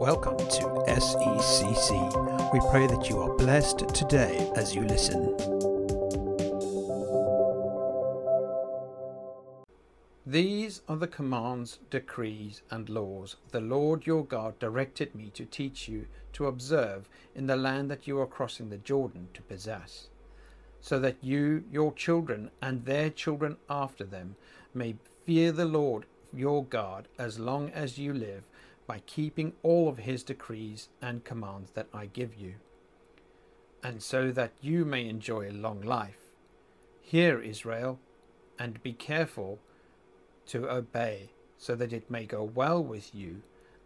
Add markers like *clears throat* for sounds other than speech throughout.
Welcome to SECC. We pray that you are blessed today as you listen. These are the commands, decrees, and laws the Lord your God directed me to teach you to observe in the land that you are crossing the Jordan to possess, so that you, your children, and their children after them may fear the Lord your God as long as you live by keeping all of his decrees and commands that I give you, and so that you may enjoy a long life. Hear, Israel, and be careful to obey, so that it may go well with you,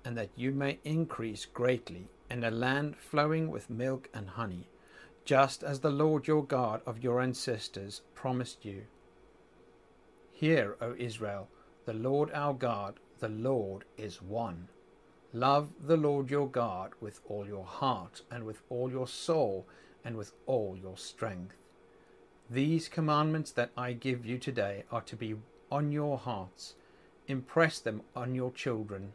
and that you may increase greatly in a land flowing with milk and honey, just as the Lord your God of your ancestors promised you. Hear, O Israel, the Lord our God, the Lord is one. Love the Lord your God with all your heart, and with all your soul, and with all your strength. These commandments that I give you today are to be on your hearts. Impress them on your children.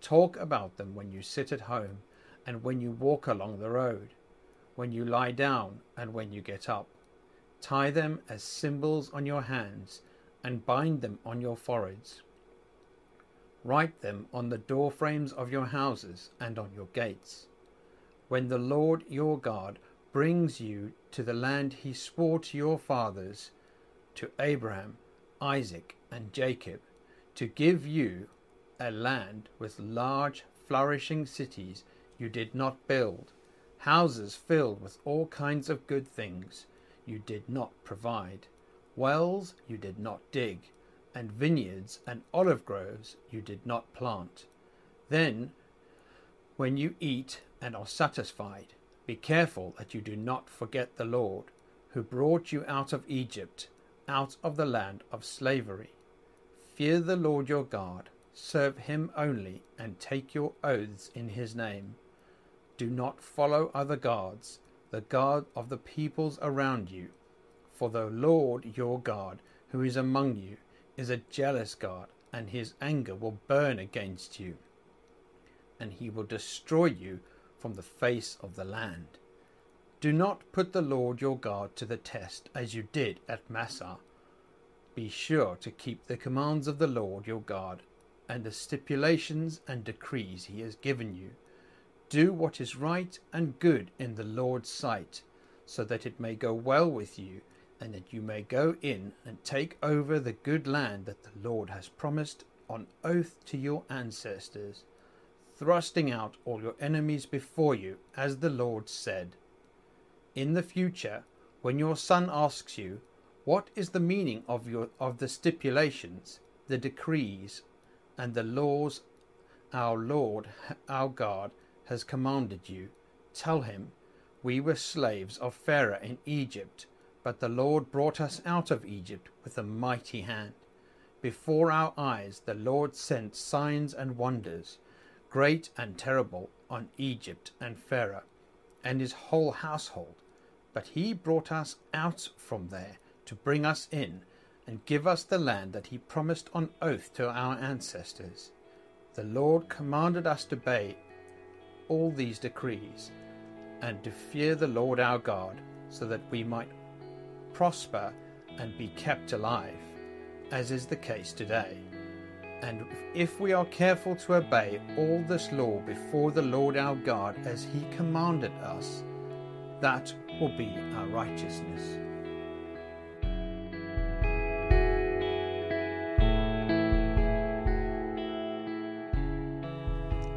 Talk about them when you sit at home, and when you walk along the road, when you lie down, and when you get up. Tie them as symbols on your hands and bind them on your foreheads. Write them on the door frames of your houses and on your gates. When the Lord your God brings you to the land he swore to your fathers, to Abraham, Isaac, and Jacob, to give you a land with large, flourishing cities you did not build, houses filled with all kinds of good things you did not provide Wells you did not dig, and vineyards and olive groves you did not plant. Then, when you eat and are satisfied, be careful that you do not forget the Lord, who brought you out of Egypt, out of the land of slavery. Fear the Lord your God, serve him only, and take your oaths in his name. Do not follow other gods, the God of the peoples around you for the Lord your God, who is among you, is a jealous God, and his anger will burn against you, and he will destroy you from the face of the land. Do not put the Lord your God to the test as you did at Massah. Be sure to keep the commands of the Lord your God and the stipulations and decrees he has given you. Do what is right and good in the Lord's sight, so that it may go well with you and that you may go in and take over the good land that the Lord has promised on oath to your ancestors, thrusting out all your enemies before you, as the Lord said. In the future, when your son asks you, What is the meaning of, your, of the stipulations, the decrees, and the laws our Lord, our God, has commanded you? Tell him, We were slaves of Pharaoh in Egypt but the Lord brought us out of Egypt with a mighty hand. Before our eyes the Lord sent signs and wonders, great and terrible, on Egypt and Pharaoh and his whole household. But he brought us out from there to bring us in and give us the land that he promised on oath to our ancestors. The Lord commanded us to obey all these decrees and to fear the Lord our God, so that we might prosper and be kept alive, as is the case today. And if we are careful to obey all this law before the Lord our God as he commanded us, that will be our righteousness.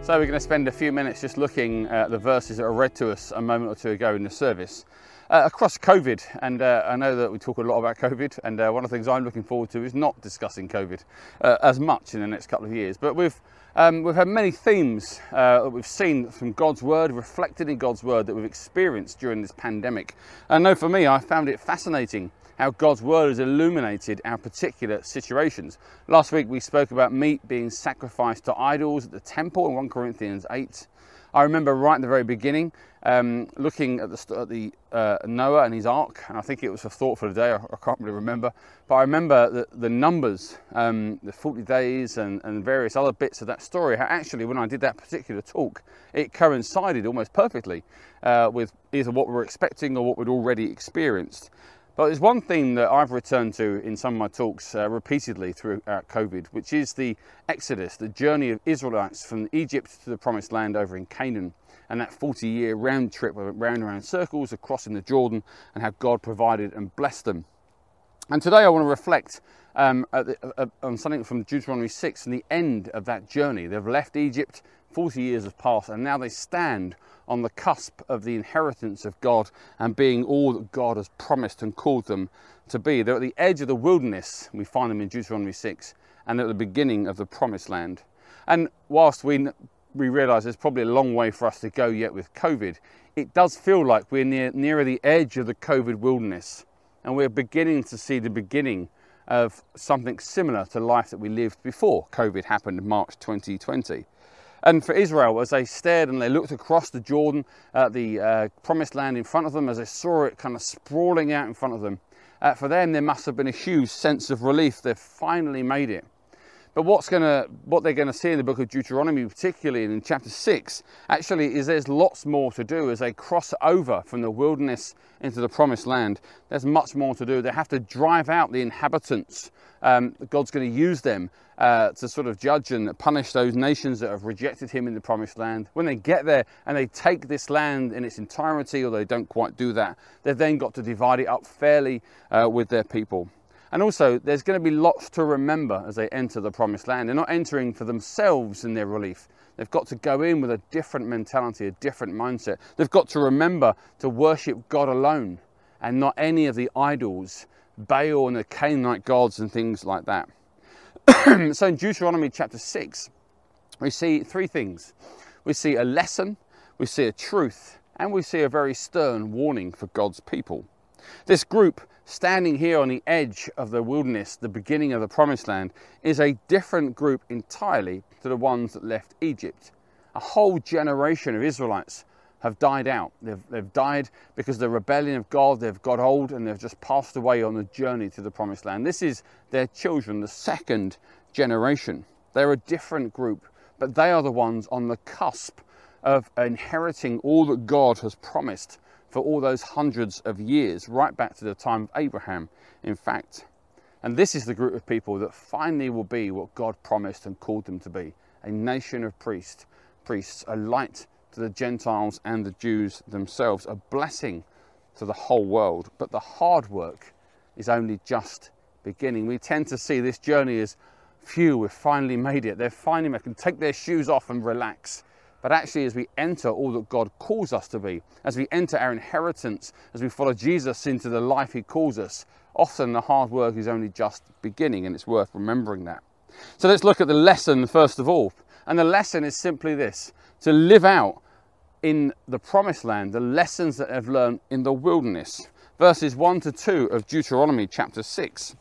So we're going to spend a few minutes just looking at the verses that were read to us a moment or two ago in the service uh, across COVID. And uh, I know that we talk a lot about COVID, and uh, one of the things I'm looking forward to is not discussing COVID uh, as much in the next couple of years. But we've um, we've had many themes uh, that we've seen from God's Word, reflected in God's Word, that we've experienced during this pandemic. And I know for me, I found it fascinating how God's Word has illuminated our particular situations. Last week we spoke about meat being sacrificed to idols at the temple in 1 Corinthians 8. I remember right at the very beginning um, looking at the, at the uh, Noah and his ark, and I think it was a thought for the day, I, I can't really remember, but I remember the, the numbers, um, the 40 days and, and various other bits of that story, how actually when I did that particular talk, it coincided almost perfectly uh, with either what we were expecting or what we'd already experienced. But there's one thing that I've returned to in some of my talks uh, repeatedly throughout COVID, which is the Exodus, the journey of Israelites from Egypt to the promised land over in Canaan and that 40 year round trip round and around circles across in the Jordan and how God provided and blessed them. And today I want to reflect um, the, uh, on something from Deuteronomy 6 and the end of that journey. They've left Egypt, 40 years have passed, and now they stand on the cusp of the inheritance of God and being all that God has promised and called them to be. They're at the edge of the wilderness, we find them in Deuteronomy 6, and at the beginning of the promised land. And whilst we we realise there's probably a long way for us to go yet with COVID, it does feel like we're near, nearer the edge of the COVID wilderness and we're beginning to see the beginning of something similar to life that we lived before COVID happened in March 2020. And for Israel, as they stared and they looked across the Jordan at the uh, promised land in front of them, as they saw it kind of sprawling out in front of them, uh, for them there must have been a huge sense of relief. They've finally made it. But what's gonna, what they're going to see in the book of Deuteronomy, particularly in chapter 6, actually is there's lots more to do as they cross over from the wilderness into the promised land. There's much more to do. They have to drive out the inhabitants. Um, God's going to use them uh, to sort of judge and punish those nations that have rejected Him in the promised land. When they get there and they take this land in its entirety, or they don't quite do that, they've then got to divide it up fairly uh, with their people. And also, there's going to be lots to remember as they enter the promised land. They're not entering for themselves in their relief. They've got to go in with a different mentality, a different mindset. They've got to remember to worship God alone and not any of the idols, Baal and the Canaanite gods and things like that. *clears throat* so in Deuteronomy chapter 6, we see three things. We see a lesson, we see a truth, and we see a very stern warning for God's people. This group standing here on the edge of the wilderness, the beginning of the promised land, is a different group entirely to the ones that left Egypt. A whole generation of Israelites have died out. They've, they've died because the rebellion of God, they've got old and they've just passed away on the journey to the promised land. This is their children, the second generation. They're a different group, but they are the ones on the cusp of inheriting all that God has promised for all those hundreds of years, right back to the time of Abraham, in fact. And this is the group of people that finally will be what God promised and called them to be a nation of priests, priests, a light to the Gentiles and the Jews themselves, a blessing to the whole world. But the hard work is only just beginning. We tend to see this journey as phew, we've finally made it. They're finally they can take their shoes off and relax. But actually, as we enter all that God calls us to be, as we enter our inheritance, as we follow Jesus into the life He calls us, often the hard work is only just beginning, and it's worth remembering that. So let's look at the lesson first of all. And the lesson is simply this to live out in the promised land the lessons that I've learned in the wilderness. Verses 1 to 2 of Deuteronomy chapter 6.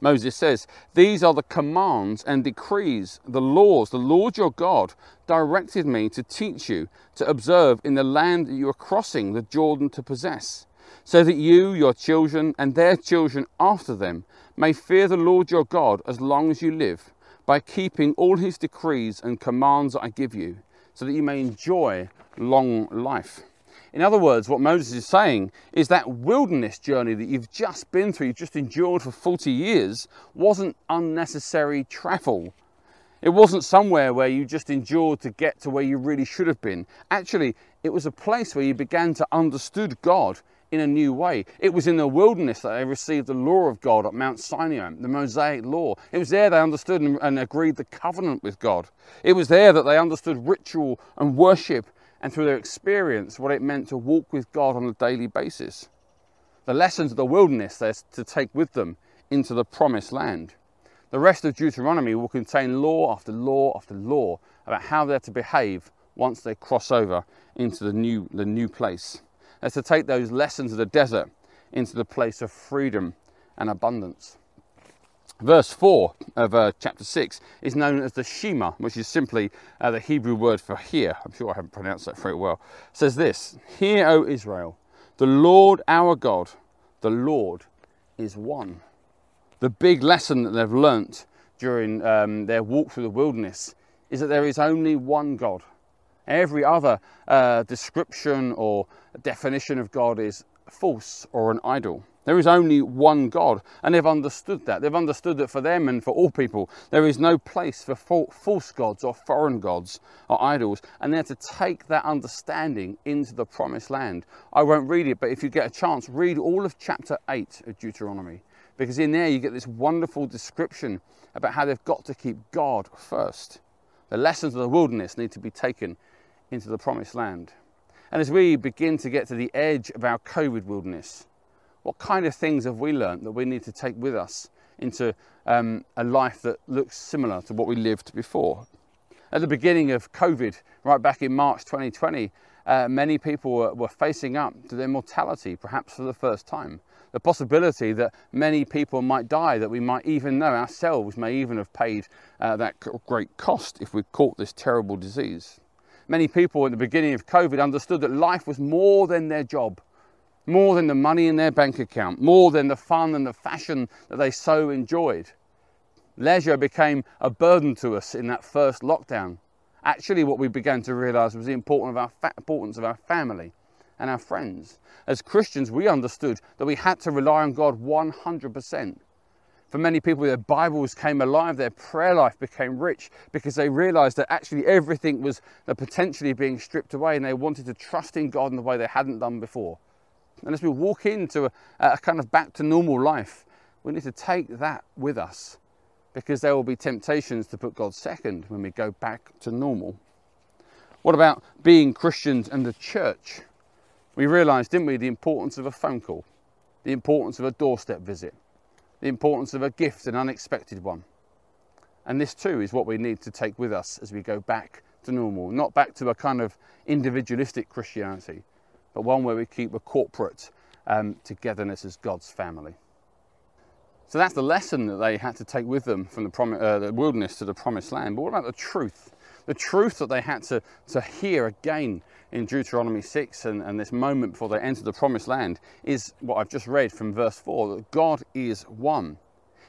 Moses says, These are the commands and decrees, the laws the Lord your God directed me to teach you to observe in the land that you are crossing the Jordan to possess, so that you, your children, and their children after them may fear the Lord your God as long as you live, by keeping all his decrees and commands I give you, so that you may enjoy long life. In other words, what Moses is saying is that wilderness journey that you've just been through, you've just endured for 40 years, wasn't unnecessary travel. It wasn't somewhere where you just endured to get to where you really should have been. Actually, it was a place where you began to understood God in a new way. It was in the wilderness that they received the law of God at Mount Sinai, the Mosaic law. It was there they understood and, and agreed the covenant with God. It was there that they understood ritual and worship and through their experience what it meant to walk with God on a daily basis. The lessons of the wilderness they're to take with them into the promised land. The rest of Deuteronomy will contain law after law after law about how they're to behave once they cross over into the new, the new place. They're to take those lessons of the desert into the place of freedom and abundance. Verse 4 of uh, chapter 6 is known as the Shema, which is simply uh, the Hebrew word for hear. I'm sure I haven't pronounced that very well. It says this Hear, O Israel, the Lord our God, the Lord is one. The big lesson that they've learnt during um, their walk through the wilderness is that there is only one God. Every other uh, description or definition of God is false or an idol. There is only one God, and they've understood that. They've understood that for them and for all people, there is no place for false gods or foreign gods or idols, and they're to take that understanding into the promised land. I won't read it, but if you get a chance, read all of chapter 8 of Deuteronomy, because in there you get this wonderful description about how they've got to keep God first. The lessons of the wilderness need to be taken into the promised land. And as we begin to get to the edge of our COVID wilderness, what kind of things have we learned that we need to take with us into um, a life that looks similar to what we lived before? At the beginning of COVID, right back in March 2020, uh, many people were, were facing up to their mortality, perhaps for the first time. The possibility that many people might die, that we might even know ourselves may even have paid uh, that great cost if we caught this terrible disease. Many people at the beginning of COVID understood that life was more than their job more than the money in their bank account, more than the fun and the fashion that they so enjoyed. Leisure became a burden to us in that first lockdown. Actually, what we began to realize was the importance of our, importance of our family and our friends. As Christians, we understood that we had to rely on God 100%. For many people, their Bibles came alive, their prayer life became rich because they realized that actually everything was potentially being stripped away and they wanted to trust in God in the way they hadn't done before. And as we walk into a, a kind of back to normal life, we need to take that with us because there will be temptations to put God second when we go back to normal. What about being Christians and the church? We realised, didn't we, the importance of a phone call, the importance of a doorstep visit, the importance of a gift, an unexpected one. And this too is what we need to take with us as we go back to normal, not back to a kind of individualistic Christianity, but one where we keep a corporate um, togetherness as God's family. So that's the lesson that they had to take with them from the, prom- uh, the wilderness to the promised land. But what about the truth? The truth that they had to, to hear again in Deuteronomy 6 and, and this moment before they enter the promised land is what I've just read from verse 4 that God is one.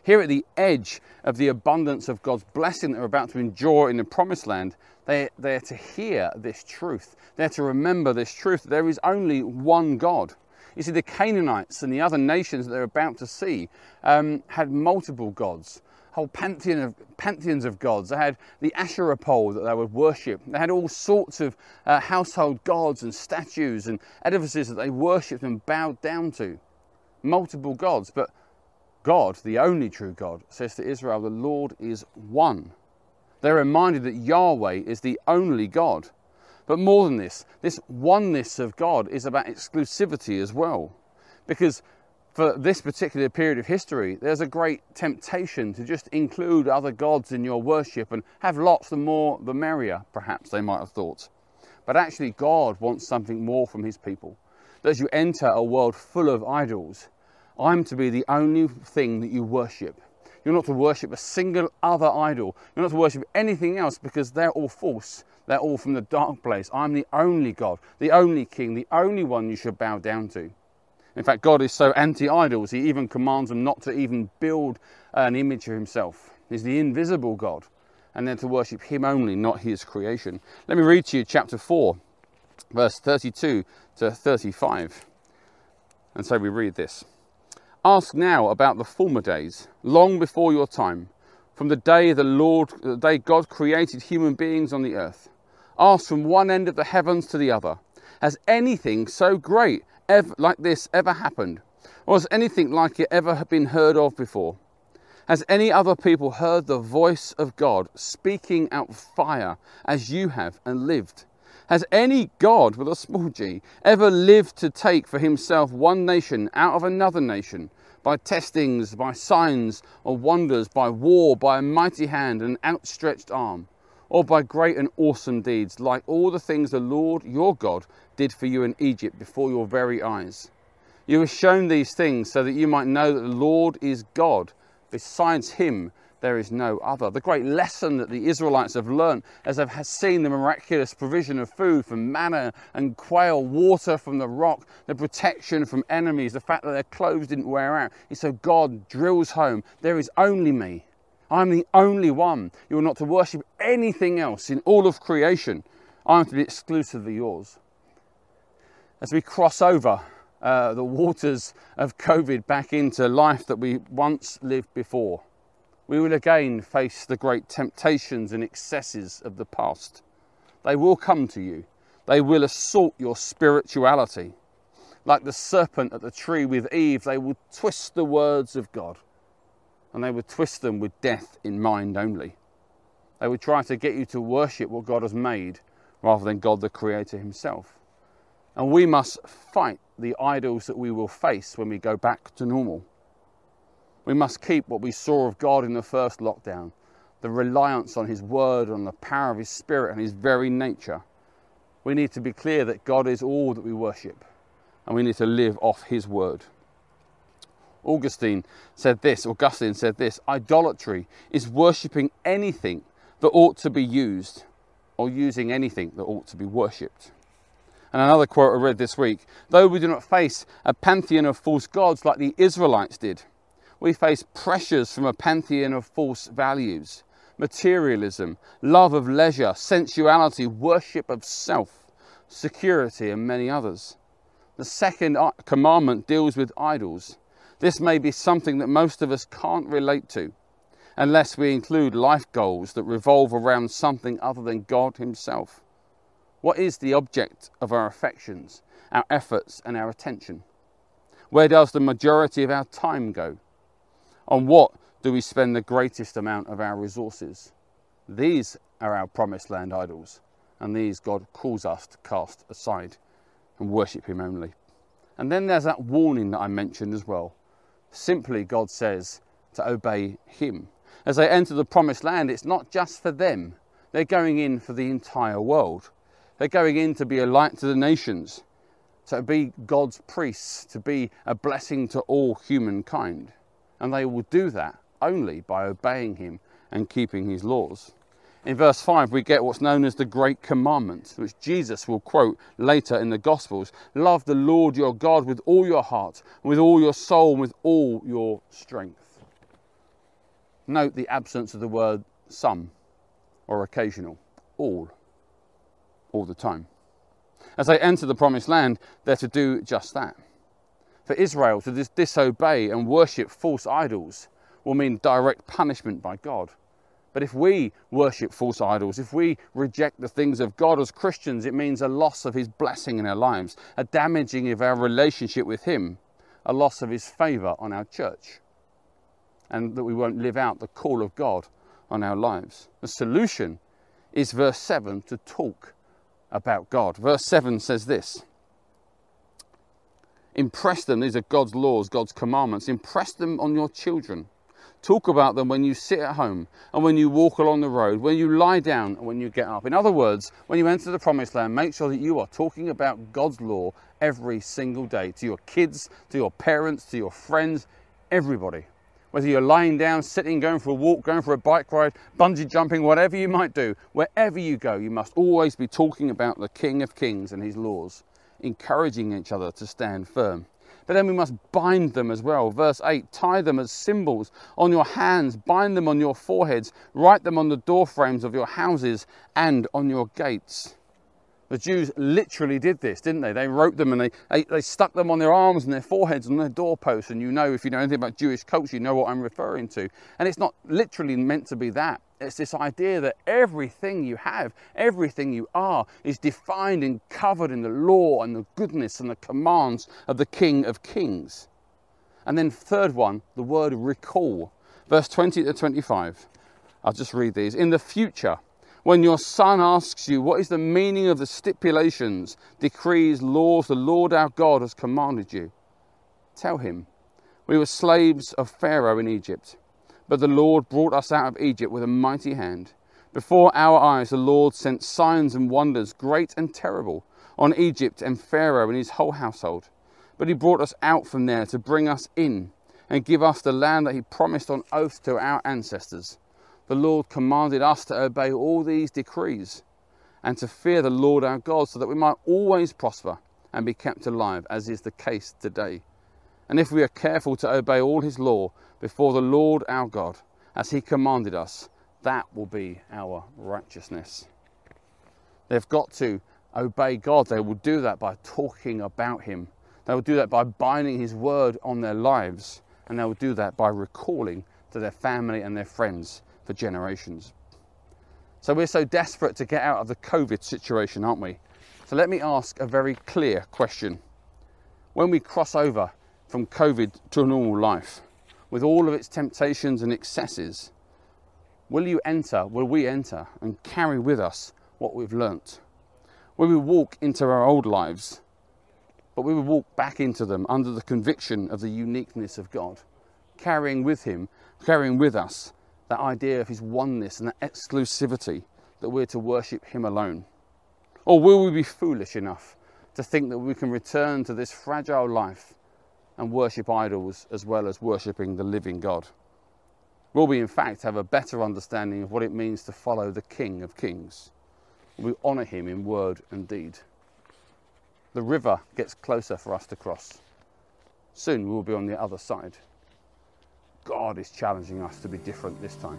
Here at the edge of the abundance of God's blessing that we're about to enjoy in the promised land, they, they're to hear this truth. They're to remember this truth. There is only one God. You see, the Canaanites and the other nations that they're about to see um, had multiple gods, whole pantheon of, pantheons of gods. They had the Asherah pole that they would worship. They had all sorts of uh, household gods and statues and edifices that they worshipped and bowed down to. Multiple gods, but God, the only true God, says to Israel, the Lord is one. They're reminded that Yahweh is the only God. But more than this, this oneness of God is about exclusivity as well. Because for this particular period of history, there's a great temptation to just include other gods in your worship and have lots, the more the merrier, perhaps they might have thought. But actually, God wants something more from his people. That as you enter a world full of idols, I'm to be the only thing that you worship. You're not to worship a single other idol. You're not to worship anything else because they're all false. They're all from the dark place. I'm the only God, the only King, the only one you should bow down to. In fact, God is so anti idols, He even commands them not to even build an image of Himself. He's the invisible God, and then to worship Him only, not His creation. Let me read to you chapter 4, verse 32 to 35. And so we read this. Ask now about the former days, long before your time, from the day the Lord, the day God created human beings on the earth. Ask from one end of the heavens to the other. Has anything so great ever, like this ever happened? Or has anything like it ever been heard of before? Has any other people heard the voice of God speaking out fire as you have and lived? Has any God with a small g ever lived to take for himself one nation out of another nation by testings, by signs or wonders, by war, by a mighty hand and outstretched arm, or by great and awesome deeds, like all the things the Lord your God did for you in Egypt before your very eyes? You were shown these things so that you might know that the Lord is God. Besides him, there is no other. The great lesson that the Israelites have learnt as they've seen the miraculous provision of food from manna and quail, water from the rock, the protection from enemies, the fact that their clothes didn't wear out. And so God drills home there is only me. I'm the only one. You are not to worship anything else in all of creation. I'm to be exclusively yours. As we cross over uh, the waters of COVID back into life that we once lived before, we will again face the great temptations and excesses of the past. They will come to you. They will assault your spirituality. Like the serpent at the tree with Eve, they will twist the words of God and they would twist them with death in mind only. They would try to get you to worship what God has made rather than God the Creator Himself. And we must fight the idols that we will face when we go back to normal. We must keep what we saw of God in the first lockdown the reliance on His Word, on the power of His Spirit, and His very nature. We need to be clear that God is all that we worship, and we need to live off His Word. Augustine said this, Augustine said this idolatry is worshipping anything that ought to be used, or using anything that ought to be worshipped. And another quote I read this week though we do not face a pantheon of false gods like the Israelites did, we face pressures from a pantheon of false values materialism, love of leisure, sensuality, worship of self, security, and many others. The second uh, commandment deals with idols. This may be something that most of us can't relate to unless we include life goals that revolve around something other than God Himself. What is the object of our affections, our efforts, and our attention? Where does the majority of our time go? On what do we spend the greatest amount of our resources? These are our promised land idols, and these God calls us to cast aside and worship Him only. And then there's that warning that I mentioned as well. Simply, God says to obey Him. As they enter the promised land, it's not just for them, they're going in for the entire world. They're going in to be a light to the nations, to be God's priests, to be a blessing to all humankind and they will do that only by obeying him and keeping his laws. In verse 5, we get what's known as the Great Commandment, which Jesus will quote later in the Gospels Love the Lord your God with all your heart, with all your soul, and with all your strength. Note the absence of the word some or occasional, all, all the time. As they enter the promised land, they're to do just that. For Israel to dis- disobey and worship false idols will mean direct punishment by God. But if we worship false idols, if we reject the things of God as Christians, it means a loss of His blessing in our lives, a damaging of our relationship with Him, a loss of His favour on our church, and that we won't live out the call of God on our lives. The solution is verse 7 to talk about God. Verse 7 says this Impress them, these are God's laws, God's commandments. Impress them on your children. Talk about them when you sit at home and when you walk along the road, when you lie down and when you get up. In other words, when you enter the promised land, make sure that you are talking about God's law every single day to your kids, to your parents, to your friends, everybody. Whether you're lying down, sitting, going for a walk, going for a bike ride, bungee jumping, whatever you might do, wherever you go, you must always be talking about the King of Kings and his laws encouraging each other to stand firm. But then we must bind them as well. Verse 8 tie them as symbols on your hands, bind them on your foreheads, write them on the doorframes of your houses and on your gates. The Jews literally did this, didn't they? They wrote them and they, they, they, stuck them on their arms and their foreheads and their doorposts. And you know, if you know anything about Jewish culture, you know what I'm referring to. And it's not literally meant to be that. It's this idea that everything you have, everything you are, is defined and covered in the law and the goodness and the commands of the King of Kings. And then, third one, the word recall. Verse 20 to 25. I'll just read these. In the future, when your son asks you, What is the meaning of the stipulations, decrees, laws the Lord our God has commanded you? Tell him, We were slaves of Pharaoh in Egypt, but the Lord brought us out of Egypt with a mighty hand. Before our eyes, the Lord sent signs and wonders, great and terrible, on Egypt and Pharaoh and his whole household. But he brought us out from there to bring us in and give us the land that He promised on oath to our ancestors. The Lord commanded us to obey all these decrees and to fear the Lord our God so that we might always prosper and be kept alive, as is the case today. And if we are careful to obey all His law before the Lord our God, as He commanded us, that will be our righteousness. They've got to obey God. They will do that by talking about Him. They will do that by binding His word on their lives. And they will do that by recalling to their family and their friends for generations. So we're so desperate to get out of the COVID situation, aren't we? So let me ask a very clear question. When we cross over from COVID to a normal life, with all of its temptations and excesses, will you enter, will we enter and carry with us what we've learnt? Will we walk into our old lives, but we will walk back into them under the conviction of the uniqueness of God, carrying with Him, carrying with us that idea of his oneness and that exclusivity that we're to worship him alone? Or will we be foolish enough to think that we can return to this fragile life and worship idols as well as worshipping the living God? Will we, in fact, have a better understanding of what it means to follow the King of Kings? Will we honour him in word and deed? The river gets closer for us to cross. Soon we will be on the other side. God is challenging us to be different this time.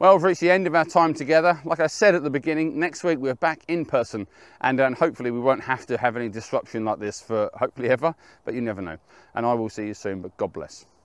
Well, we've reached the end of our time together. Like I said at the beginning, next week we're back in person and, uh, hopefully we won't have to have any disruption like this for hopefully ever, but you never know. And I will see you soon, but God bless.